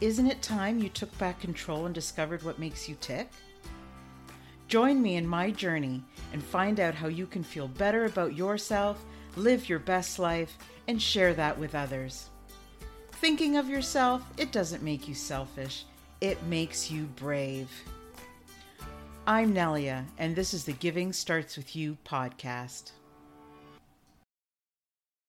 Isn't it time you took back control and discovered what makes you tick? Join me in my journey and find out how you can feel better about yourself, live your best life, and share that with others. Thinking of yourself, it doesn't make you selfish, it makes you brave. I'm Nelia, and this is the Giving Starts With You podcast.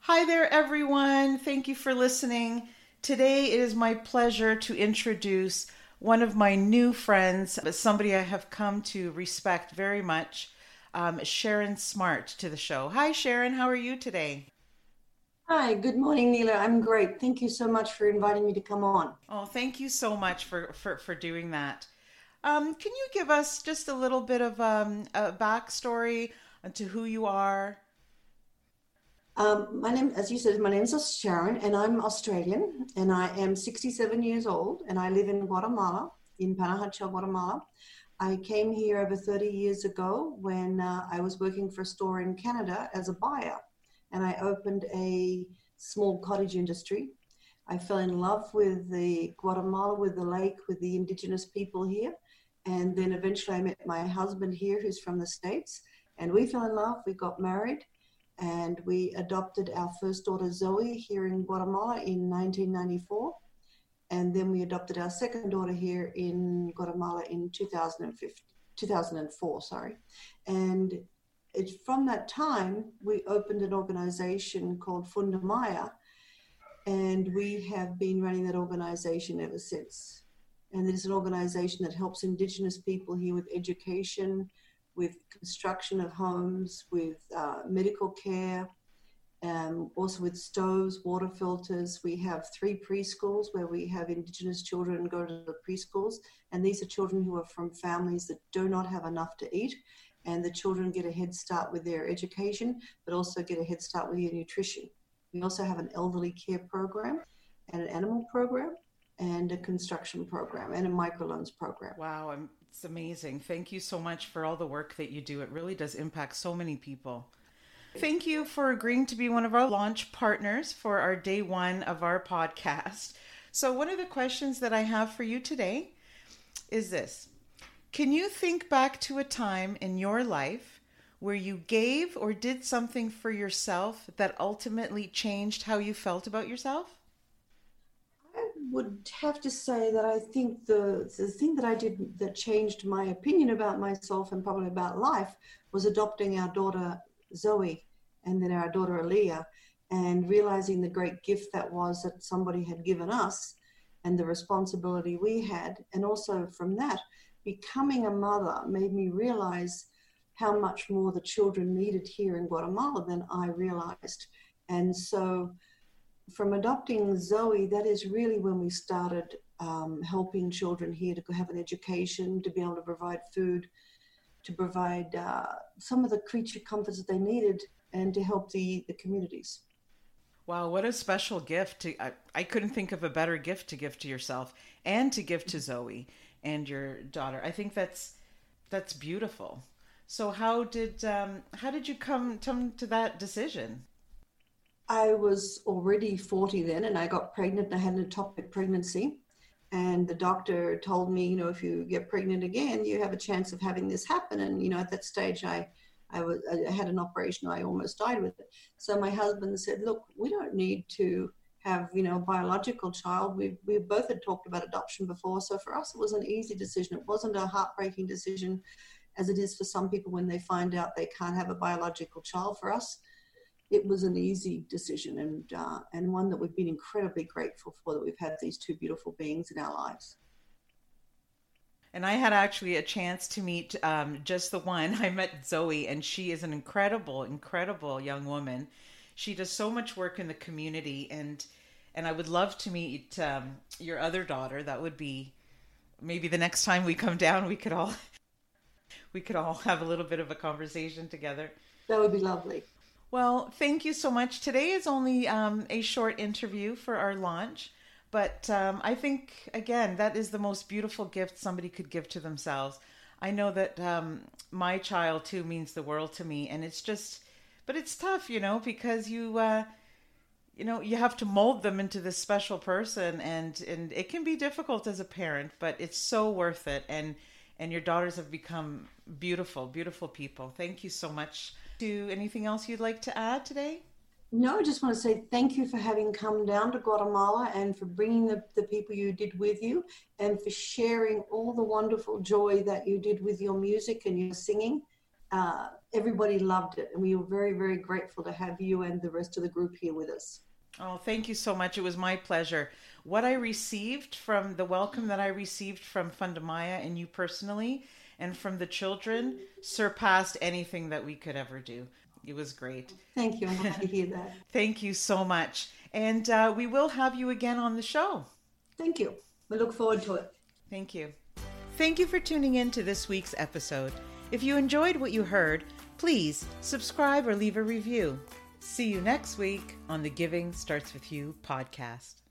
Hi there, everyone. Thank you for listening. Today it is my pleasure to introduce one of my new friends, somebody I have come to respect very much, um, Sharon Smart, to the show. Hi, Sharon. How are you today? Hi, good morning, Neela. I'm great. Thank you so much for inviting me to come on. Oh, thank you so much for, for, for doing that. Um, can you give us just a little bit of um, a backstory to who you are? Um, my name, as you said, my name is Sharon, and I'm Australian, and I am 67 years old, and I live in Guatemala, in Panajachel, Guatemala. I came here over 30 years ago when uh, I was working for a store in Canada as a buyer, and I opened a small cottage industry. I fell in love with the Guatemala, with the lake, with the indigenous people here, and then eventually I met my husband here, who's from the States, and we fell in love. We got married and we adopted our first daughter Zoe here in Guatemala in 1994. And then we adopted our second daughter here in Guatemala in 2004, sorry. And from that time we opened an organization called Fundamaya, and we have been running that organization ever since. And it is an organization that helps Indigenous people here with education, with construction of homes, with uh, medical care, um, also with stoves, water filters. We have three preschools where we have Indigenous children go to the preschools, and these are children who are from families that do not have enough to eat. And the children get a head start with their education, but also get a head start with their nutrition. We also have an elderly care program and an animal program and a construction program and a microloans program. Wow, I'm it's amazing. Thank you so much for all the work that you do. It really does impact so many people. Thank you for agreeing to be one of our launch partners for our day one of our podcast. So, one of the questions that I have for you today is this Can you think back to a time in your life where you gave or did something for yourself that ultimately changed how you felt about yourself? Would have to say that I think the, the thing that I did that changed my opinion about myself and probably about life was adopting our daughter Zoe and then our daughter Aaliyah and realizing the great gift that was that somebody had given us and the responsibility we had. And also from that, becoming a mother made me realize how much more the children needed here in Guatemala than I realized. And so from adopting Zoe, that is really when we started um, helping children here to have an education, to be able to provide food, to provide uh, some of the creature comforts that they needed, and to help the, the communities. Wow, what a special gift! To, I, I couldn't think of a better gift to give to yourself and to give to Zoe and your daughter. I think that's that's beautiful. So, how did um, how did you come come to that decision? I was already 40 then, and I got pregnant. And I had an ectopic pregnancy. And the doctor told me, you know, if you get pregnant again, you have a chance of having this happen. And, you know, at that stage, I, I, was, I had an operation. I almost died with it. So my husband said, look, we don't need to have, you know, a biological child. We, we both had talked about adoption before. So for us, it was an easy decision. It wasn't a heartbreaking decision as it is for some people when they find out they can't have a biological child. For us, it was an easy decision and uh, and one that we've been incredibly grateful for that we've had these two beautiful beings in our lives. And I had actually a chance to meet um, just the one. I met Zoe, and she is an incredible, incredible young woman. She does so much work in the community, and and I would love to meet um, your other daughter. That would be maybe the next time we come down, we could all we could all have a little bit of a conversation together. That would be lovely. Well, thank you so much. Today is only um, a short interview for our launch, but um, I think, again, that is the most beautiful gift somebody could give to themselves. I know that um, my child, too, means the world to me, and it's just, but it's tough, you know, because you. Uh, you know you have to mold them into this special person and and it can be difficult as a parent but it's so worth it and and your daughters have become beautiful beautiful people thank you so much do anything else you'd like to add today no, I just want to say thank you for having come down to Guatemala and for bringing the, the people you did with you and for sharing all the wonderful joy that you did with your music and your singing. Uh, everybody loved it, and we were very, very grateful to have you and the rest of the group here with us. Oh, thank you so much. It was my pleasure. What I received from the welcome that I received from Fundamaya and you personally, and from the children, surpassed anything that we could ever do. It was great. Thank you. I'm happy to hear that. Thank you so much. And uh, we will have you again on the show. Thank you. We look forward to it. Thank you. Thank you for tuning in to this week's episode. If you enjoyed what you heard, please subscribe or leave a review. See you next week on the Giving Starts With You podcast.